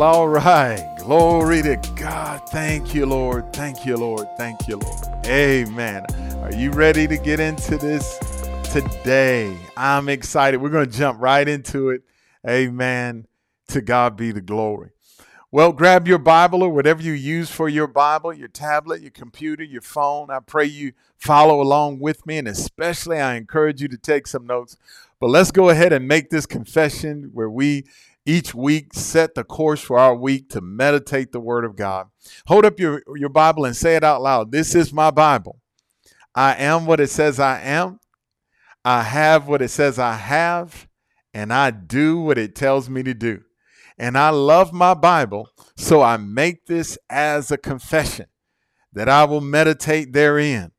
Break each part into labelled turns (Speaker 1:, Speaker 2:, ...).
Speaker 1: All right. Glory to God. Thank you, Lord. Thank you, Lord. Thank you, Lord. Amen. Are you ready to get into this today? I'm excited. We're going to jump right into it. Amen. To God be the glory. Well, grab your Bible or whatever you use for your Bible, your tablet, your computer, your phone. I pray you follow along with me, and especially I encourage you to take some notes. But let's go ahead and make this confession where we each week set the course for our week to meditate the Word of God. Hold up your, your Bible and say it out loud. This is my Bible. I am what it says I am. I have what it says I have. And I do what it tells me to do. And I love my Bible, so I make this as a confession that I will meditate therein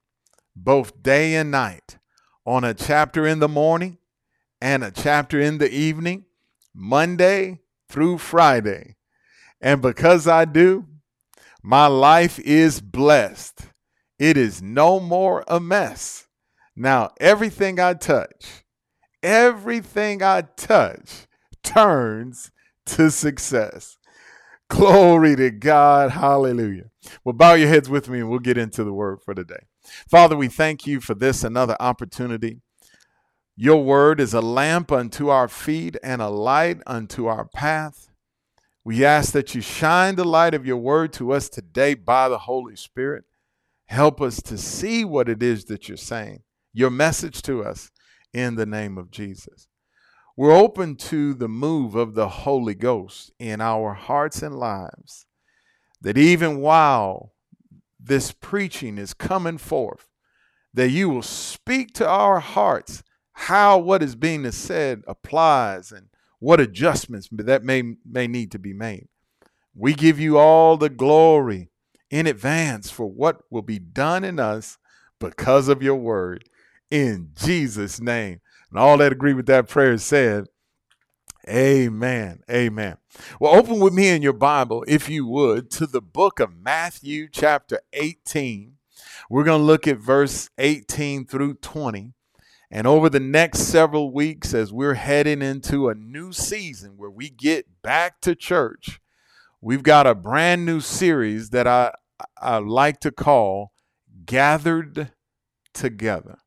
Speaker 1: both day and night on a chapter in the morning and a chapter in the evening Monday through Friday. And because I do, my life is blessed. It is no more a mess. Now, everything I touch, everything I touch turns to success. Glory to God. Hallelujah. Well, bow your heads with me and we'll get into the word for today. Father, we thank you for this another opportunity your word is a lamp unto our feet and a light unto our path. We ask that you shine the light of your word to us today by the Holy Spirit. Help us to see what it is that you're saying, your message to us in the name of Jesus. We're open to the move of the Holy Ghost in our hearts and lives, that even while this preaching is coming forth, that you will speak to our hearts how what is being said applies and what adjustments that may may need to be made. We give you all the glory in advance for what will be done in us because of your word in Jesus name. And all that agree with that prayer said, Amen. Amen. Well, open with me in your Bible, if you would, to the book of Matthew, chapter 18. We're going to look at verse 18 through 20. And over the next several weeks, as we're heading into a new season where we get back to church, we've got a brand new series that I, I like to call Gathered Together.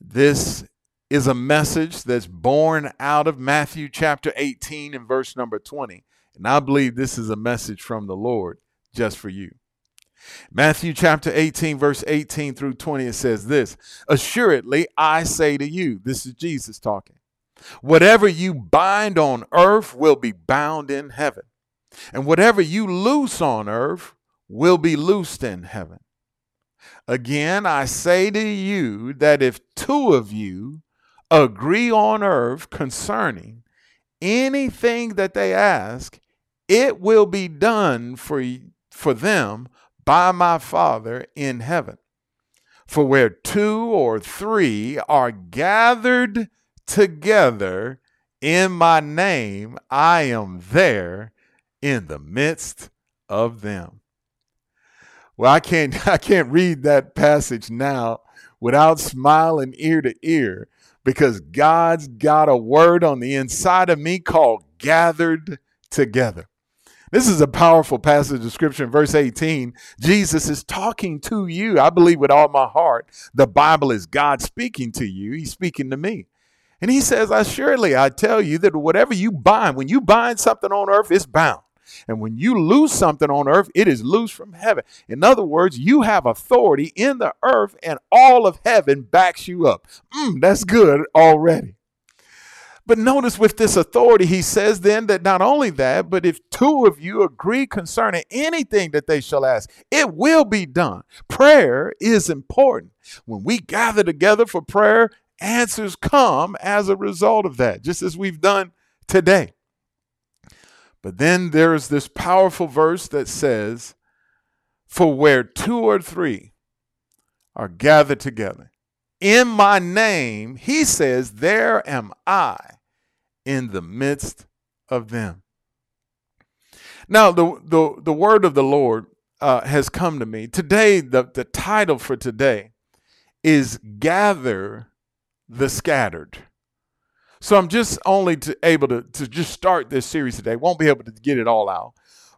Speaker 1: This is a message that's born out of Matthew chapter 18 and verse number 20. And I believe this is a message from the Lord just for you. Matthew chapter 18, verse 18 through 20, it says this Assuredly, I say to you, this is Jesus talking, whatever you bind on earth will be bound in heaven, and whatever you loose on earth will be loosed in heaven. Again, I say to you that if two of you agree on earth concerning anything that they ask, it will be done for, for them by my Father in heaven. For where two or three are gathered together in my name, I am there in the midst of them. Well, I can't I can't read that passage now without smiling ear to ear because God's got a word on the inside of me called gathered together. This is a powerful passage of scripture verse 18. Jesus is talking to you. I believe with all my heart, the Bible is God speaking to you. He's speaking to me. And he says, I surely I tell you that whatever you bind, when you bind something on earth, it's bound. And when you lose something on earth, it is loose from heaven. In other words, you have authority in the earth, and all of heaven backs you up. Mm, that's good already. But notice with this authority, he says then that not only that, but if two of you agree concerning anything that they shall ask, it will be done. Prayer is important. When we gather together for prayer, answers come as a result of that, just as we've done today. But then there's this powerful verse that says, For where two or three are gathered together, in my name, he says, There am I in the midst of them. Now, the, the, the word of the Lord uh, has come to me. Today, the, the title for today is Gather the Scattered. So I'm just only to, able to, to just start this series today. Won't be able to get it all out.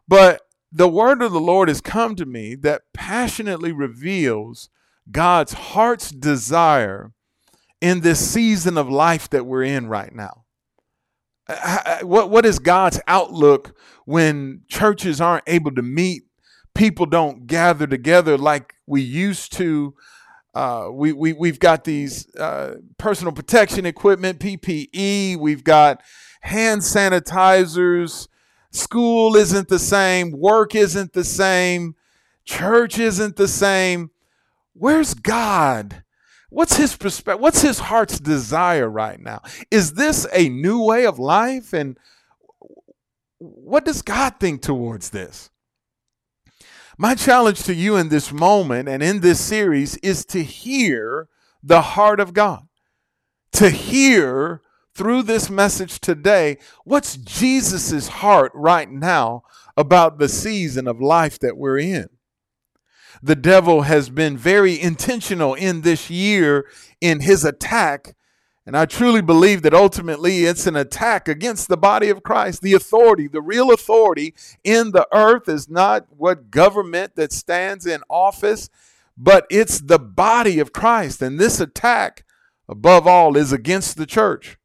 Speaker 1: But the word of the Lord has come to me that passionately reveals God's heart's desire in this season of life that we're in right now. What, what is God's outlook when churches aren't able to meet? People don't gather together like we used to. Uh, we, we, we've got these uh, personal protection equipment, PPE. We've got hand sanitizers. School isn't the same. Work isn't the same. Church isn't the same. Where's God? What's his perspective? What's his heart's desire right now? Is this a new way of life? And what does God think towards this? My challenge to you in this moment and in this series is to hear the heart of God, to hear through this message today what's Jesus's heart right now about the season of life that we're in the devil has been very intentional in this year in his attack. And I truly believe that ultimately it's an attack against the body of Christ. The authority, the real authority in the earth is not what government that stands in office, but it's the body of Christ. And this attack, above all, is against the church.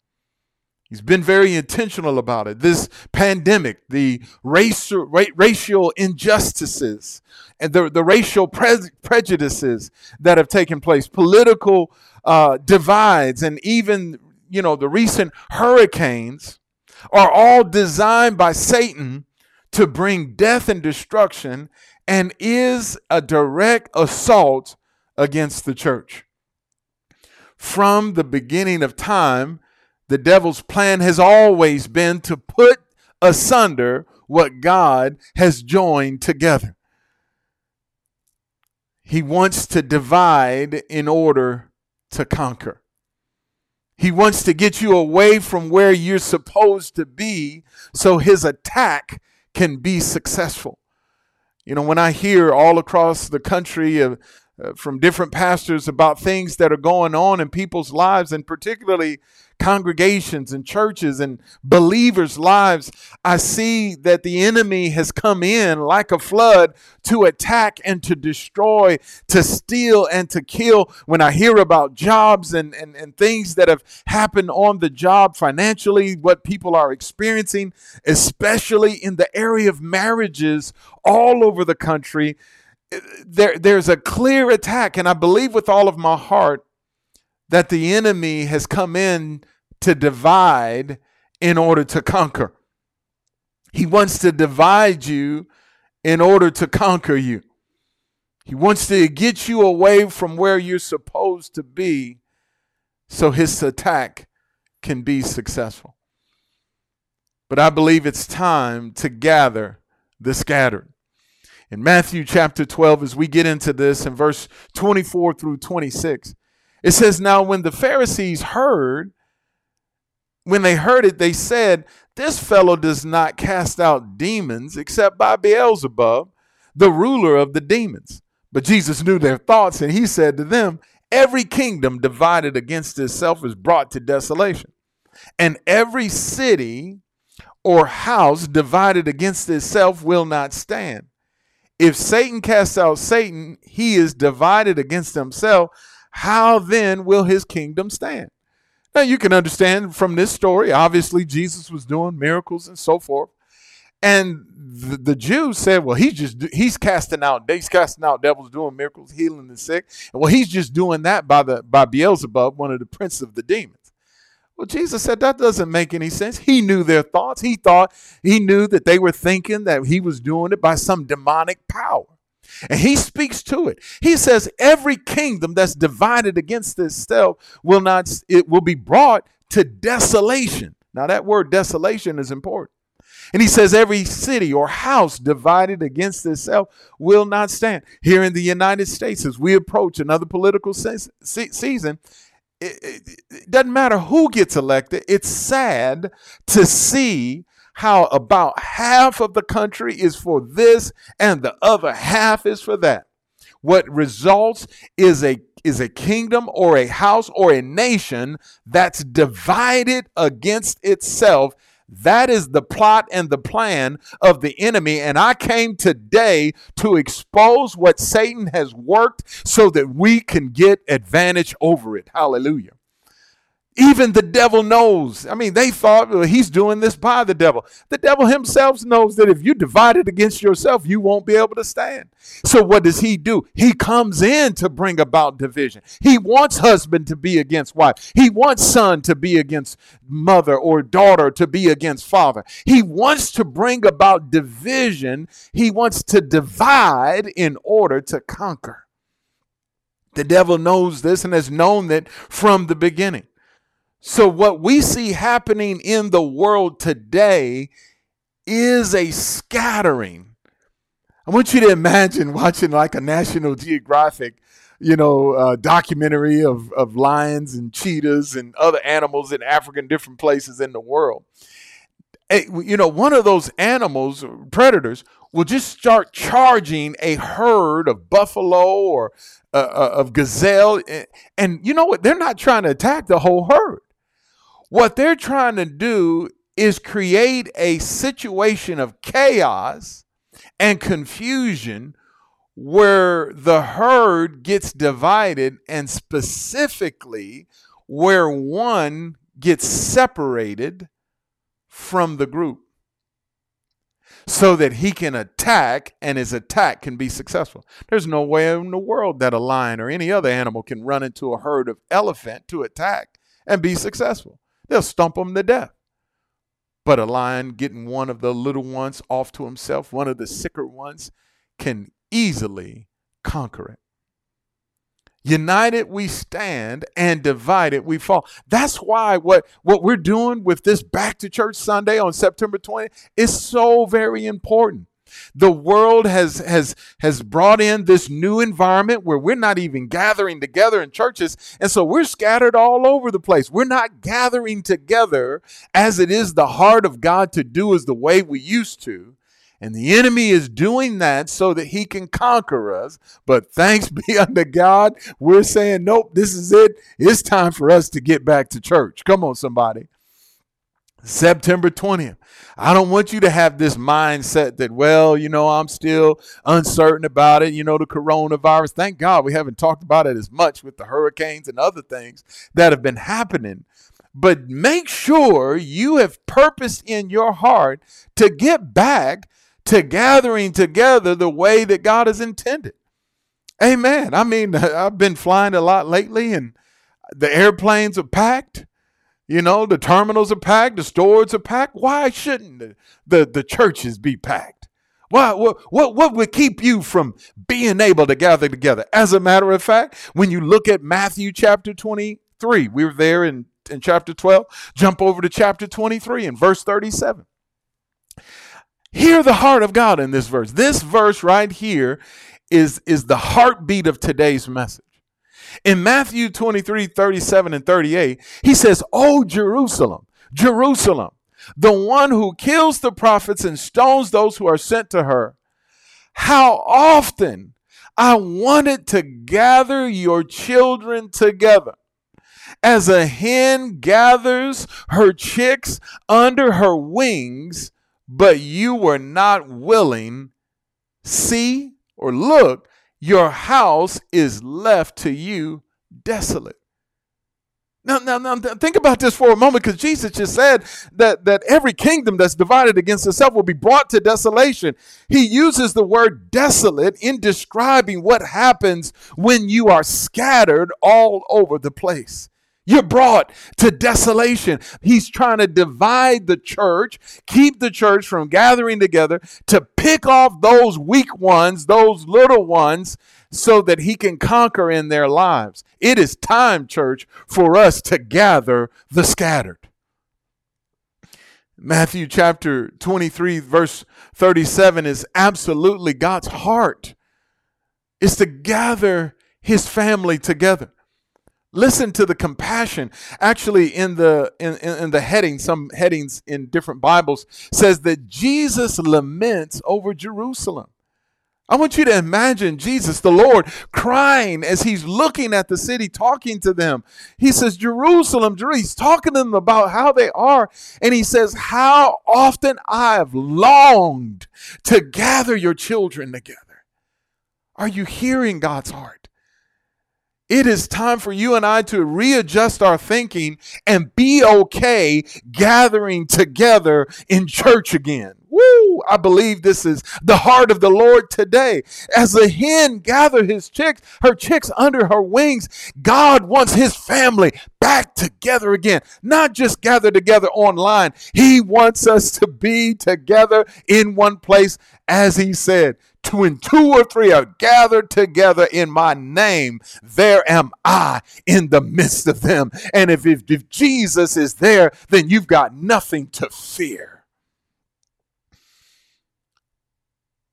Speaker 1: He's been very intentional about it. This pandemic, the racial, racial injustices, and the, the racial pre- prejudices that have taken place, political uh, divides, and even you know the recent hurricanes are all designed by Satan to bring death and destruction, and is a direct assault against the church. From the beginning of time, the devil's plan has always been to put asunder what God has joined together. He wants to divide in order to conquer. He wants to get you away from where you're supposed to be so his attack can be successful. You know, when I hear all across the country of uh, from different pastors about things that are going on in people's lives, and particularly congregations and churches and believers' lives, I see that the enemy has come in like a flood to attack and to destroy, to steal and to kill. When I hear about jobs and, and, and things that have happened on the job financially, what people are experiencing, especially in the area of marriages all over the country eh, there, there's a clear attack, and I believe with all of my heart that the enemy has come in to divide in order to conquer. He wants to divide you in order to conquer you. He wants to get you away from where you're supposed to be so his attack can be successful. But I believe it's time to gather the scattered in Matthew chapter 12, as we get into this in verse 24 through 26, it says, Now when the Pharisees heard, when they heard it, they said, This fellow does not cast out demons except by Beelzebub, the ruler of the demons. But Jesus knew their thoughts, and he said to them, Every kingdom divided against itself is brought to desolation, and every city or house divided against itself will not stand. If Satan casts out Satan, he is divided against himself. How then will his kingdom stand? Now you can understand from this story, obviously Jesus was doing miracles and so forth. And the, the Jews said, well, he's just, he's casting out, he's casting out devils, doing miracles, healing the sick. Well, he's just doing that by the, by Beelzebub, one of the princes of the demons. Well, Jesus said that doesn't make any sense. He knew their thoughts. He thought, he knew that they were thinking that he was doing it by some demonic power. And he speaks to it. He says, every kingdom that's divided against itself will not, it will be brought to desolation. Now, that word desolation is important. And he says, every city or house divided against itself will not stand. Here in the United States, as we approach another political se- season, it, it, doesn't matter who gets elected. It's sad to see how about half of the country is for this and the other half is for that. What results is a is a kingdom or a house or a nation that's divided against itself. That is the plot and the plan of the enemy. And I came today to expose what Satan has worked so that we can get advantage over it. Hallelujah. Even the devil knows. I mean, they thought well, he's doing this by the devil. The devil himself knows that if you divide it against yourself, you won't be able to stand. So, what does he do? He comes in to bring about division. He wants husband to be against wife, he wants son to be against mother or daughter to be against father. He wants to bring about division, he wants to divide in order to conquer. The devil knows this and has known that from the beginning. So, what we see happening in the world today is a scattering. I want you to imagine watching like a National Geographic, you know, uh, documentary of, of lions and cheetahs and other animals in Africa and different places in the world. You know, one of those animals, predators, will just start charging a herd of buffalo or uh, uh of gazelle. And you know what? They're not trying to attack the whole herd what they're trying to do is create a situation of chaos and confusion where the herd gets divided and specifically where one gets separated from the group so that he can attack and his attack can be successful. There's no way in the world that a lion or any other animal can run into a herd of elephant to attack and be successful. They'll stump them to death. But a lion getting one of the little ones off to himself, one of the sicker ones, can easily conquer it. United we stand and divided we fall. That's why what, what we're doing with this Back to Church Sunday on September 20 is so very important. The world has has has brought in this new environment where we're not even gathering together in churches, and so we're scattered all over the place. We're not gathering together as it is the heart of God to do as the way we used to. And the enemy is doing that so that he can conquer us. But thanks be unto God, we're saying, nope, this is it. It's time for us to get back to church. Come on, somebody. September 20th. I don't want you to have this mindset that, well, you know, I'm still uncertain about it. You know, the coronavirus. Thank God we haven't talked about it as much with the hurricanes and other things that have been happening. But make sure you have purpose in your heart to get back to gathering together the way that God has intended. Amen. I mean, I've been flying a lot lately and the airplanes are packed you know, the terminals are packed, the stores are packed. Why shouldn't the, the, the churches be packed? Why, what, what, what would keep you from being able to gather together? As a matter of fact, when you look at Matthew chapter 23, we were there in, in chapter 12, jump over to chapter 23 and verse 37. Hear the heart of God in this verse. This verse right here is, is the heartbeat of today's message. In Matthew 23 37 and 38, he says, Oh, Jerusalem, Jerusalem, the one who kills the prophets and stones those who are sent to her. How often I wanted to gather your children together as a hen gathers her chicks under her wings, but you were not willing. See or look, your house is left to you desolate. Now, now, now, think about this for a moment because Jesus just said that, that every kingdom that's divided against itself will be brought to desolation. He uses the word desolate in describing what happens when you are scattered all over the place. You're brought to desolation. He's trying to divide the church, keep the church from gathering together, to pick off those weak ones, those little ones, so that he can conquer in their lives. It is time, church, for us to gather the scattered. Matthew chapter 23, verse 37 is absolutely God's heart, is to gather his family together. Listen to the compassion. Actually, in the in, in, the heading, some headings in different Bibles says that Jesus laments over Jerusalem. I want you to imagine Jesus, the Lord, crying as he's looking at the city, talking to them. He says, Jerusalem, Jerusalem. He's talking to them about how they are. And he says, How often I have longed to gather your children together. Are you hearing God's heart? It is time for you and I to readjust our thinking and be okay gathering together in church again. Woo! I believe this is the heart of the Lord today. As the hen gathers his chicks, her chicks under her wings, God wants his family back together again. Not just gather together online. He wants us to be together in one place, as he said when two or three are gathered together in my name, there am I in the midst of them. And if, if, if Jesus is there, then you've got nothing to fear.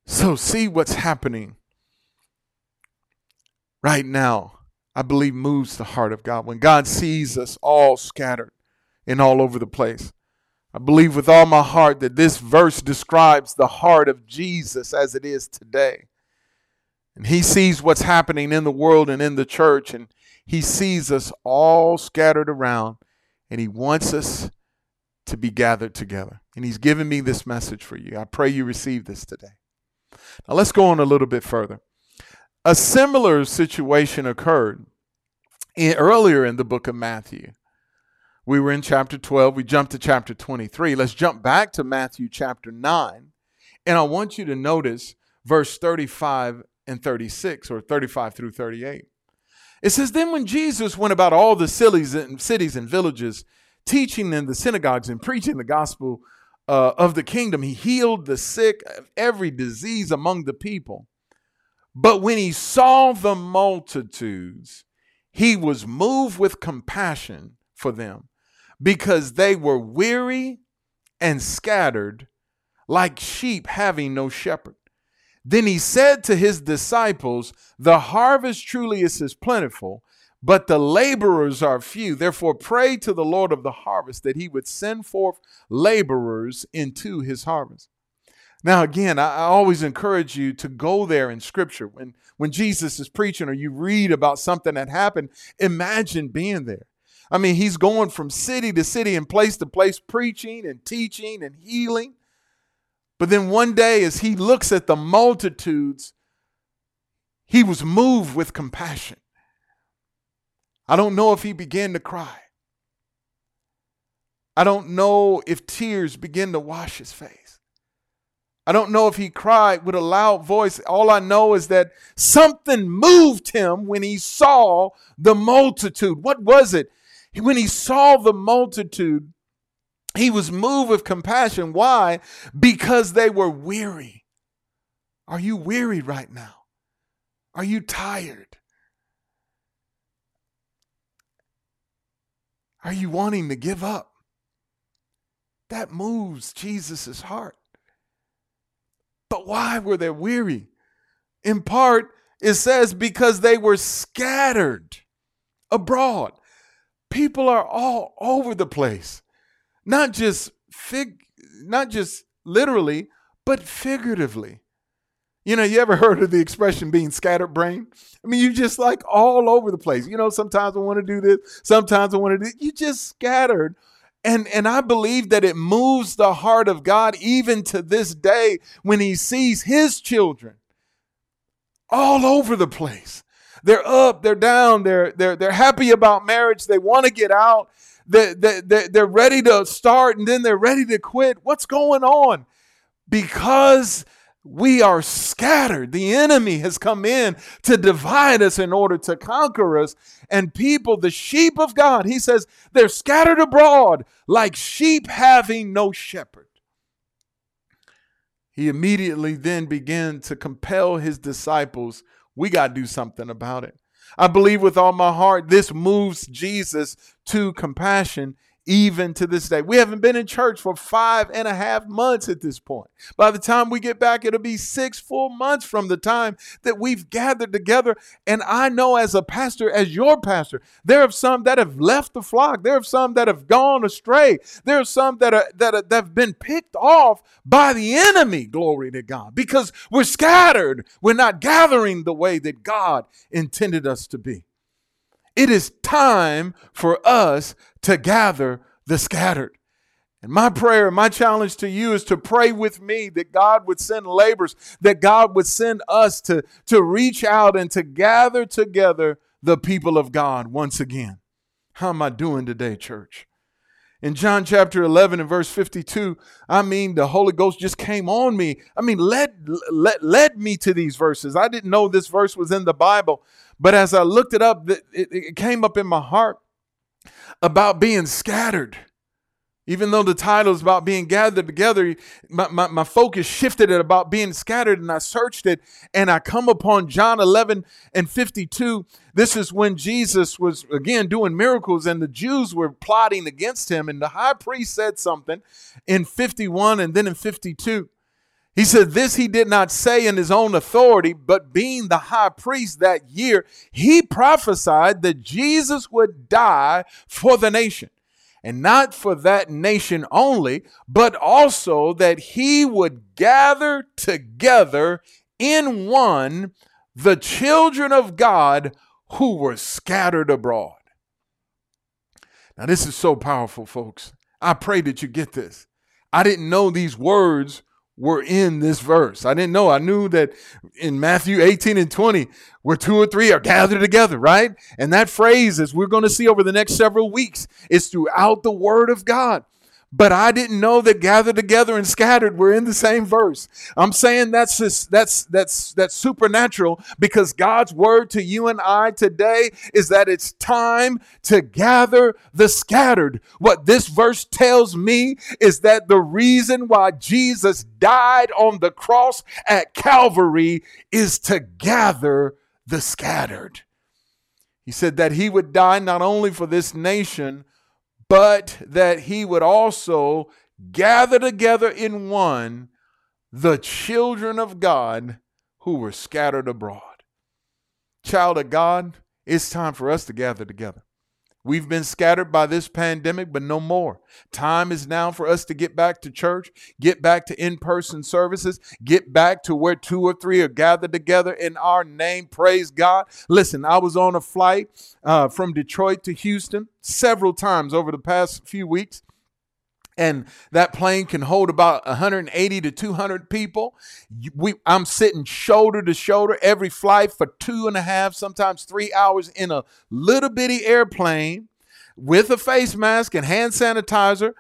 Speaker 1: So, see what's happening right now, I believe moves the heart of God. When God sees us all scattered and all over the place, I believe with all my heart that this verse describes the heart of Jesus as it is today. And he sees what's happening in the world and in the church, and he sees us all scattered around, and he wants us to be gathered together. And he's given me this message for you. I pray you receive this today. Now let's go on a little bit further. A similar situation occurred in, earlier in the book of Matthew. We were in chapter 12. We jumped to chapter 23. Let's jump back to Matthew chapter 9. And I want you to notice verse 35 and 36, or 35 through 38. It says, Then when Jesus went about all the cities and, villages, teaching in the synagogues and preaching the gospel uh, of the kingdom, he healed the sick of every disease among the people. But when he saw the multitudes, he was moved with compassion for them because they were weary and scattered like sheep having no shepherd. Then he said to his disciples, The harvest truly is plentiful, but the laborers are few. Therefore, pray to the Lord of the harvest that he would send forth laborers into his harvest. Now, again, I, always encourage you to go there in scripture. When, when Jesus is preaching or you read about something that happened, imagine being there. I mean, he's going from city to city and place to place, preaching and teaching and healing. But then one day, as he looks at the multitudes, he was moved with compassion. I don't know if he began to cry. I don't know if tears began to wash his face. I don't know if he cried with a loud voice. All I know is that something moved him when he saw the multitude. What was it? When he saw the multitude, he was moved with compassion. Why? Because they were weary. Are you weary right now? Are you tired? Are you wanting to give up? That moves Jesus' heart. But why were they weary? In part, it says because they were scattered abroad people are all over the place. Not just fig not just literally, but figuratively. You know, you ever heard of the expression being scattered brain? I mean, you just like all over the place. You know, sometimes I want to do this, sometimes I want to do you just scattered. And and I believe that it moves the heart of God even to this day when he sees his children all over the place. They're up, they're down, they're, they're, they're happy about marriage, they want to get out, they, they, they, they're ready to start, and then they're ready to quit. What's going on? Because we are scattered. The enemy has come in to divide us in order to conquer us. And people, the sheep of God, he says, they're scattered abroad like sheep having no shepherd. He immediately then began to compel his disciples we got to do something about it. I believe with all my heart this moves Jesus to compassion even to this day. We haven't been in church for five and a half months at this point. By the time we get back, it'll be six full months from the time that we've gathered together. And I know as a pastor, as your pastor, there are some that have left the flock. There are some that have gone astray. There are some that are that, are, that have been picked off by the enemy. Glory to God, because we're scattered. We're not gathering the way that God intended us to be. It is time for us to gather the scattered. And my prayer, my challenge to you is to pray with me that God would send laborers, that God would send us to, to reach out and to gather together the people of God once again. How am I doing today, church? In John chapter 11 and verse 52, I mean, the Holy Ghost just came on me. I mean, led, led, led me to these verses. I didn't know this verse was in the Bible, but as I looked it up, it, it came up in my heart about being scattered. Even though the title is about being gathered together, my, my, my, focus shifted it about being scattered, and I searched it, and I come upon John 11 and 52. This is when Jesus was again doing miracles, and the Jews were plotting against him. And the high priest said something in 51 and then in 52. He said, This he did not say in his own authority, but being the high priest that year, he prophesied that Jesus would die for the nation. And not for that nation only, but also that he would gather together in one the children of God who were scattered abroad. Now, this is so powerful, folks. I pray that you get this. I didn't know these words were in this verse. I didn't know. I knew that in Matthew 18 and 20, where two or three are gathered together, right? And that phrase, as we're going to see over the next several weeks, is throughout the Word of God. But I didn't know that gathered together and scattered were in the same verse. I'm saying that's that's that's that's supernatural because God's word to you and I today is that it's time to gather the scattered. What this verse tells me is that the reason why Jesus died on the cross at Calvary is to gather the scattered. He said that he would die not only for this nation, but that he would also gather together in one the children of God who were scattered abroad. Child of God, it's time for us to gather together. We've been scattered by this pandemic, but no more. Time is now for us to get back to church, get back to in person services, get back to where two or three are gathered together in our name. Praise God. Listen, I was on a flight uh, from Detroit to Houston several times over the past few weeks and that plane can hold about 180 to 200 people. We, I'm sitting shoulder to shoulder every flight for two and a half, sometimes three hours in a little bitty airplane with a face mask and hand sanitizer.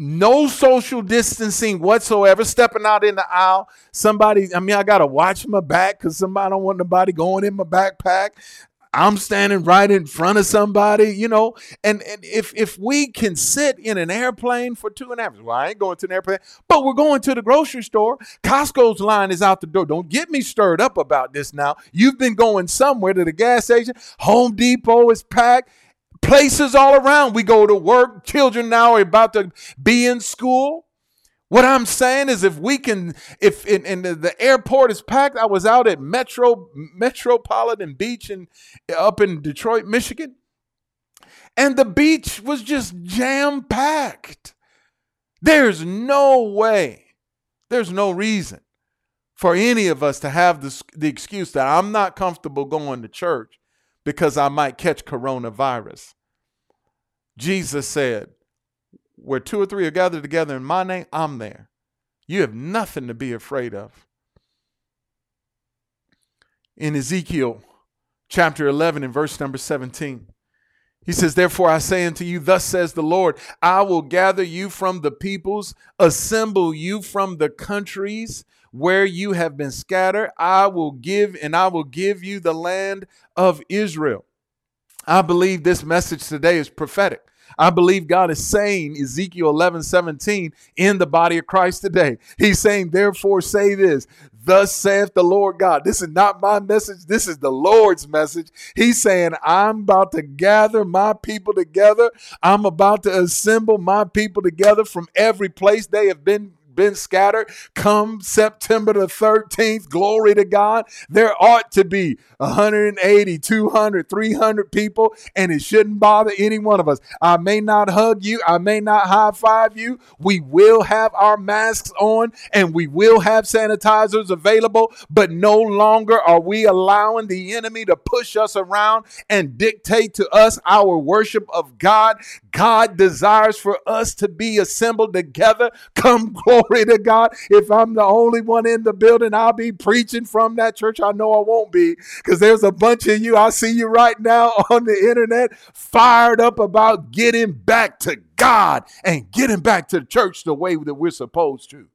Speaker 1: No social distancing whatsoever. Stepping out in the aisle, somebody. I mean, I gotta watch my back because somebody don't want nobody going in my backpack. I'm standing right in front of somebody, you know, and, and if if we can sit in an airplane for two and a half, well, I ain't going to an airplane, but we're going to the grocery store. Costco's line is out the door. Don't get me stirred up about this now. You've been going somewhere to the gas station. Home Depot is packed. Places all around. We go to work. Children now are about to be in school. What I'm saying is, if we can, if in, in the, the, airport is packed, I was out at Metro Metropolitan Beach and up in Detroit, Michigan, and the beach was just jam packed. There's no way, there's no reason for any of us to have the, the excuse that I'm not comfortable going to church because I might catch coronavirus. Jesus said, where two or three are gathered together in my name, I'm there. You have nothing to be afraid of. In Ezekiel chapter 11 and verse number 17, he says, Therefore I say unto you, Thus says the Lord, I will gather you from the peoples, assemble you from the countries where you have been scattered. I will give, and I will give you the land of Israel. I believe this message today is prophetic. I believe God is saying Ezekiel 11 17 in the body of Christ today. He's saying, therefore, say this Thus saith the Lord God. This is not my message. This is the Lord's message. He's saying, I'm about to gather my people together. I'm about to assemble my people together from every place they have been been scattered. Come September the 13th, glory to God, there ought to be 180, 200, 300 people, and it shouldn't bother any one of us. I may not hug you, I may not high five you. We will have our masks on and we will have sanitizers available, but no longer are we allowing the enemy to push us around and dictate to us our worship of God. God desires for us to be assembled together. Come, glory to God. If I'm the only one in the building, I'll be preaching from that church. I know I won't be because there's a bunch of you. I see you right now on the internet fired up about getting back to God and getting back to church the way that we're supposed to.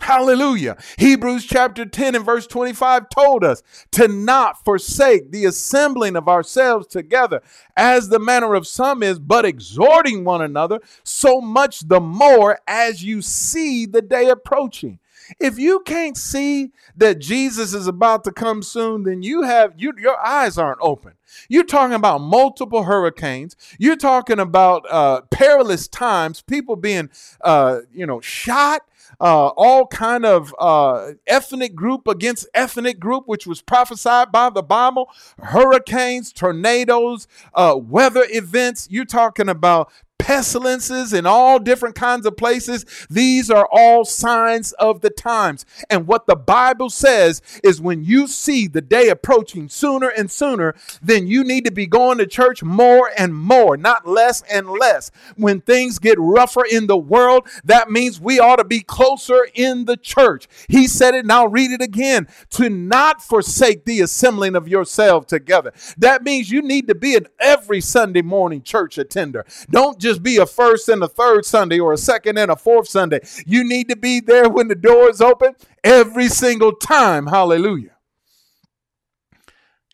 Speaker 1: Hallelujah. Hebrews chapter 10 and verse 25 told us to not forsake the assembling of ourselves together as the manner of some is, but exhorting one another, so much the more as you see the day approaching. If you can't see that Jesus is about to come soon, then you have you, your eyes aren't open. You're talking about multiple hurricanes. You're talking about uh, perilous times, people being, uh, you know, shot, uh, all kind of uh, ethnic group against ethnic group, which was prophesied by the Bible, hurricanes, tornadoes, uh, weather events. You're talking about pestilences in all different kinds of places. These are all signs of the times. And what the Bible says is when you see the day approaching sooner and sooner, then you need to be going to church more and more, not less and less. When things get rougher in the world, that means we ought to be closer in the church. He said it, and I'll read it again to not forsake the assembling of yourself together. That means you need to be an every Sunday morning church attender. Don't just just be a first and a third Sunday or a second and a fourth Sunday. You need to be there when the door is open every single time. Hallelujah.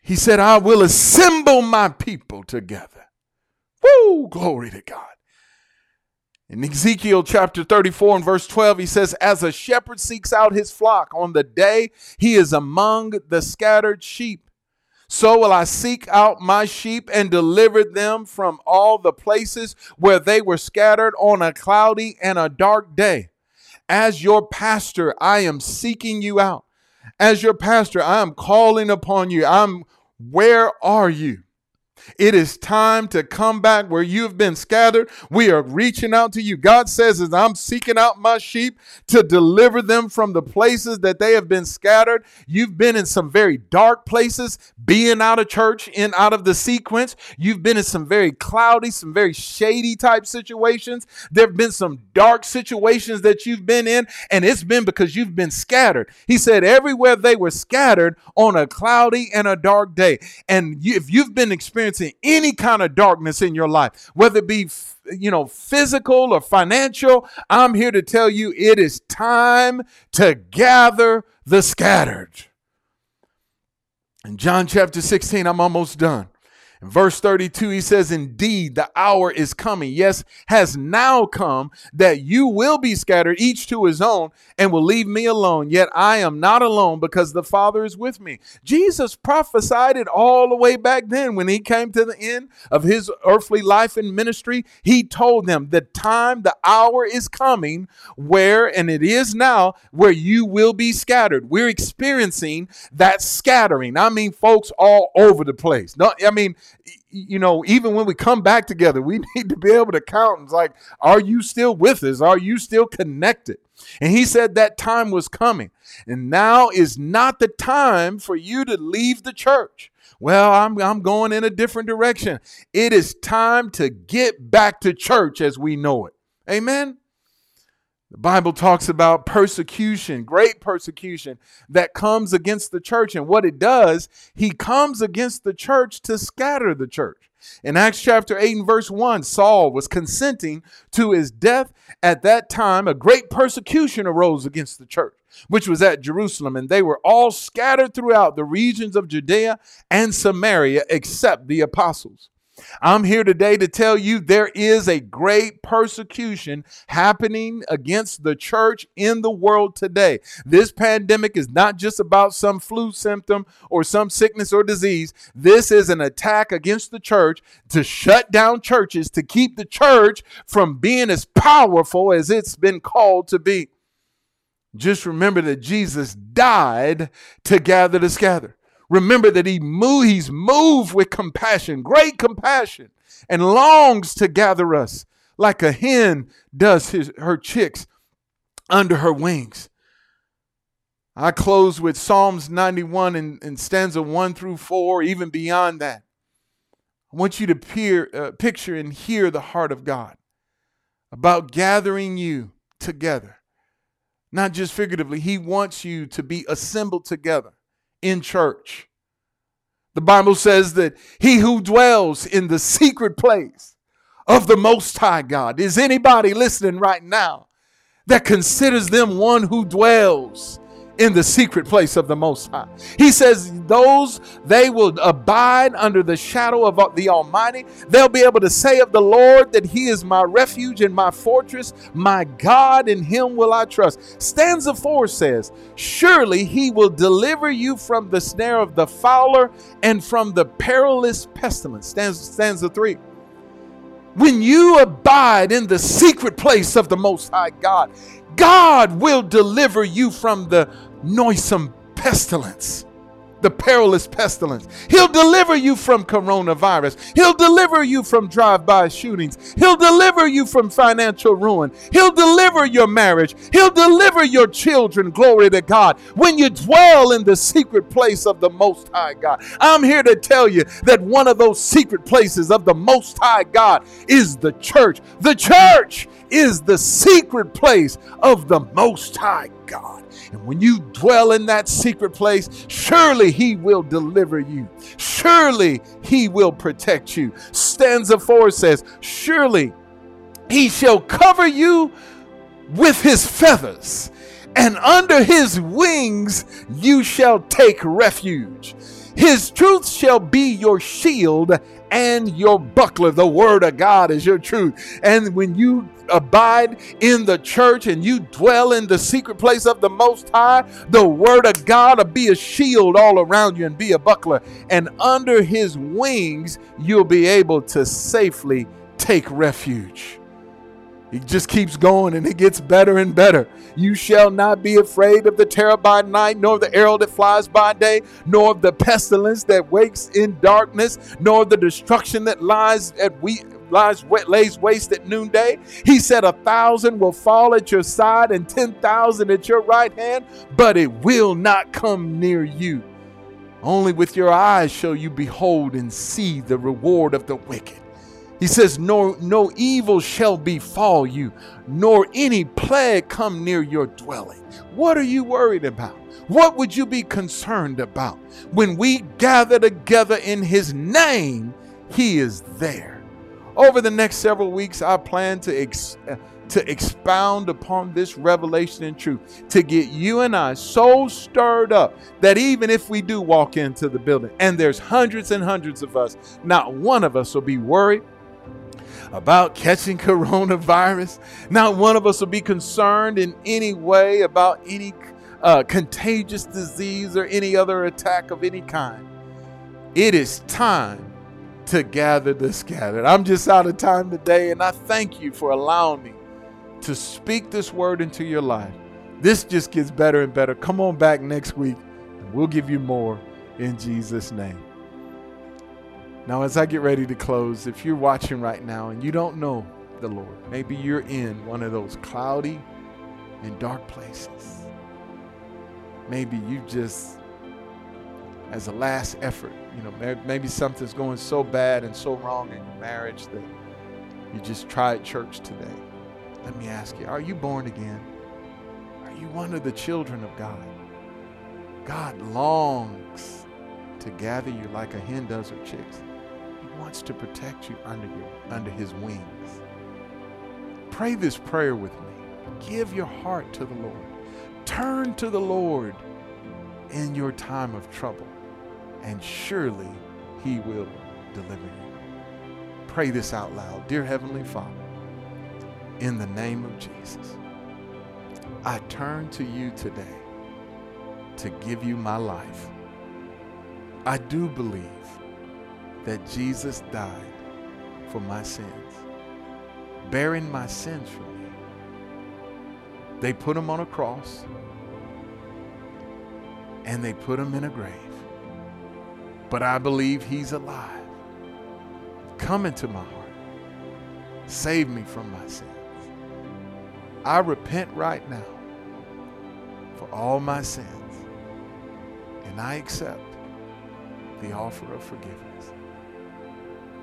Speaker 1: He said, I will assemble my people together. Woo, glory to God. In Ezekiel chapter 34 and verse 12, he says, As a shepherd seeks out his flock on the day he is among the scattered sheep, so will I seek out my sheep and deliver them from all the places where they were scattered on a cloudy and a dark day. As your pastor, I am seeking you out. As your pastor, I am calling upon you. I'm where are you? It is time to come back where you've been scattered. We are reaching out to you. God says, as I'm seeking out my sheep to deliver them from the places that they have been scattered. You've been in some very dark places, being out of church, in out of the sequence. You've been in some very cloudy, some very shady type situations. There have been some dark situations that you've been in, and it's been because you've been scattered. He said, everywhere they were scattered on a cloudy and a dark day. And you, if you've been experiencing experiencing any kind of darkness in your life, whether it be you know physical or financial, I'm here to tell you it is time to gather the scattered. In John chapter 16, I'm almost done. In verse 32, he says, Indeed, the hour is coming, yes, has now come, that you will be scattered, each to his own, and will leave me alone. Yet I am not alone because the Father is with me. Jesus prophesied it all the way back then when he came to the end of his earthly life and ministry. He told them, The time, the hour is coming where, and it is now, where you will be scattered. We're experiencing that scattering. I mean, folks all over the place. No, I mean, you know, even when we come back together, we need to be able to count. It's like, are you still with us? Are you still connected? And he said that time was coming. And now is not the time for you to leave the church. Well, I'm, I'm going in a different direction. It is time to get back to church as we know it. Amen. The Bible talks about persecution, great persecution that comes against the church. And what it does, he comes against the church to scatter the church. In Acts chapter 8 and verse 1, Saul was consenting to his death. At that time, a great persecution arose against the church, which was at Jerusalem, and they were all scattered throughout the regions of Judea and Samaria except the apostles. I'm here today to tell you there is a great persecution happening against the church in the world today. This pandemic is not just about some flu symptom or some sickness or disease. This is an attack against the church to shut down churches, to keep the church from being as powerful as it's been called to be. Just remember that Jesus died to gather to scatter. Remember that he move, he's moved with compassion, great compassion, and longs to gather us like a hen does his, her chicks under her wings. I close with Psalms 91 and, and stanza 1 through 4, even beyond that. I want you to peer, uh, picture and hear the heart of God about gathering you together. Not just figuratively, He wants you to be assembled together in church. The Bible says that he who dwells in the secret place of the Most High God is anybody listening right now that considers them one who dwells in the secret place of the Most High. He says, Those they will abide under the shadow of uh, the Almighty. They'll be able to say of the Lord that He is my refuge and my fortress, my God, in Him will I trust. Stanza 4 says, Surely He will deliver you from the snare of the fowler and from the perilous pestilence. Stanza, stanza 3 when you abide in the secret place of the Most High God, God will deliver you from the noisome pestilence, the perilous pestilence. He'll deliver you from coronavirus. He'll deliver you from drive by shootings. He'll deliver you from financial ruin. He'll deliver your marriage. He'll deliver your children. Glory to God. When you dwell in the secret place of the Most High God, I'm here to tell you that one of those secret places of the Most High God is the church. The church is the secret place of the Most High God. And when you dwell in that secret place, surely He will deliver you. Surely He will protect you. Stanza 4 says, Surely He shall cover you with His feathers, and under His wings you shall take refuge. His truth shall be your shield and your buckler. The word of God is your truth. And when you abide in the church and you dwell in the secret place of the Most High, the Word of God will be a shield all around you and be a buckler. And under His wings, you'll be able to safely take refuge. He just keeps going and it gets better and better. You shall not be afraid of the terror by night, nor the arrow that flies by day, nor of the pestilence that wakes in darkness, nor the destruction that lies at we lies lays waste at noonday. He said, A thousand will fall at your side and ten thousand at your right hand, but it will not come near you. Only with your eyes shall you behold and see the reward of the wicked. He says, no, no evil shall befall you, nor any plague come near your dwelling. What are you worried about? What would you be concerned about? When we gather together in His name, He is there. Over the next several weeks, I plan to, ex- uh, to expound upon this revelation and truth, to get you and I so stirred up that even if we do walk into the building and there's hundreds and hundreds of us, not one of us will be worried about catching coronavirus. Not one of us will be concerned in any way about any uh, contagious disease or any other attack of any kind. It is time to gather the scattered. I'm just out of time today, and I thank you for allowing me to speak this word into your life. This just gets better and better. Come on back next week, and we'll give you more in Jesus' name. Now, as I get ready to close, if you're watching right now and you don't know the Lord, maybe you're in one of those cloudy and dark places. Maybe you just, as a last effort, you know, maybe something's going so bad and so wrong in your marriage that you just tried church today. Let me ask you, are you born again? Are you one of the children of God? God longs to gather you like a hen does her chicks wants to protect you under, your, under his wings. Pray this prayer with me. Give your heart to the Lord. Turn to the Lord in your time of trouble, and surely he will deliver you. pray this out loud. Dear Heavenly Father, in the name of Jesus, I turn to you today to give you my life. I do believe that Jesus died for my sins, bearing my sins for me. They put him on a cross and they put him in a grave. But I believe he's alive. Come into my heart. Save me from my sins. I repent right now for all my sins. And I accept the offer of forgiveness.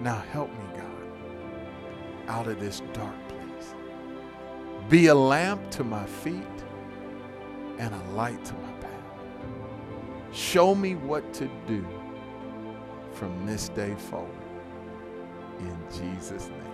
Speaker 1: Now help me, God, out of this dark place. Be a lamp to my feet and a light to my path. Show me what to do from this day forward. In Jesus' name.